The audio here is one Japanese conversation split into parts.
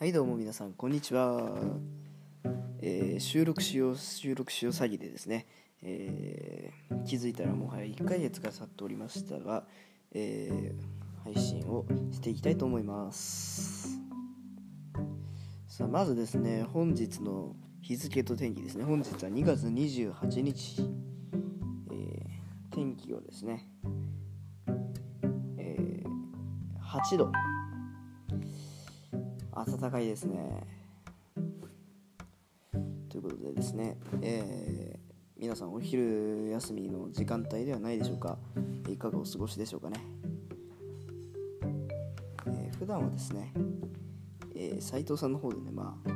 はいどうも皆さんこんにちは、えー収録しよう収録しよう詐欺でですね、えー気づいたらもはや1ヶ月が経っておりましたが、えー配信をしていきたいと思います。さあまずですね本日の日付と天気ですね。本日は2月28日、えー天気をですね、えー8度暖かいですね。ということでですね、えー皆さんお昼休みの時間帯ではないでしょうか。いかがお過ごしでしょうかね、えー普段はですね、えー斉藤さんの方でねまあ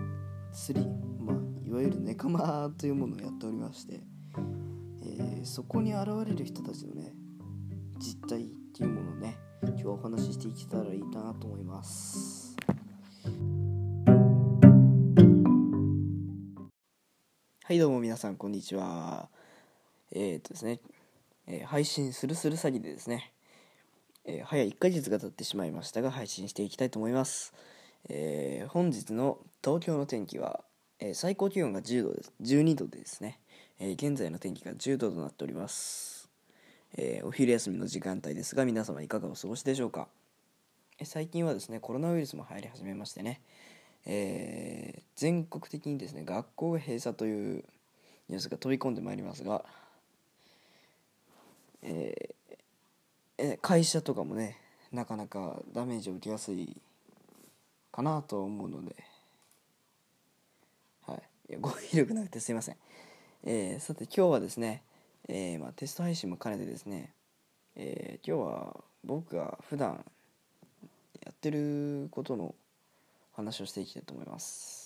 釣り、まあ、いわゆるネカマというものをやっておりまして、えーそこに現れる人たちのね実態っていうものをね今日はお話ししていけたらいいなと思います。はいどうも皆さんこんにちは。えー、っとですね、えー配信するする詐欺でですね、えー早1ヶ月が経ってしまいましたが配信していきたいと思います、え本日の東京の天気は、え最高気温が10度です。12度でですね、え現在の天気が10度となっております、えお昼休みの時間帯ですが皆様いかがお過ごしでしょうか。え最近はですねコロナウイルスも入り始めましてね、えー全国的にですね学校閉鎖というニュースが飛び込んでまいりますが、えーえ会社とかもねなかなかダメージを受けやすいかなと思うので、はい、いや語彙力なくてすいません、えーさて今日はですね、えーまあ、テスト配信も兼ねてですね、えー今日は僕が普段やってることの話をしていきたいと思います。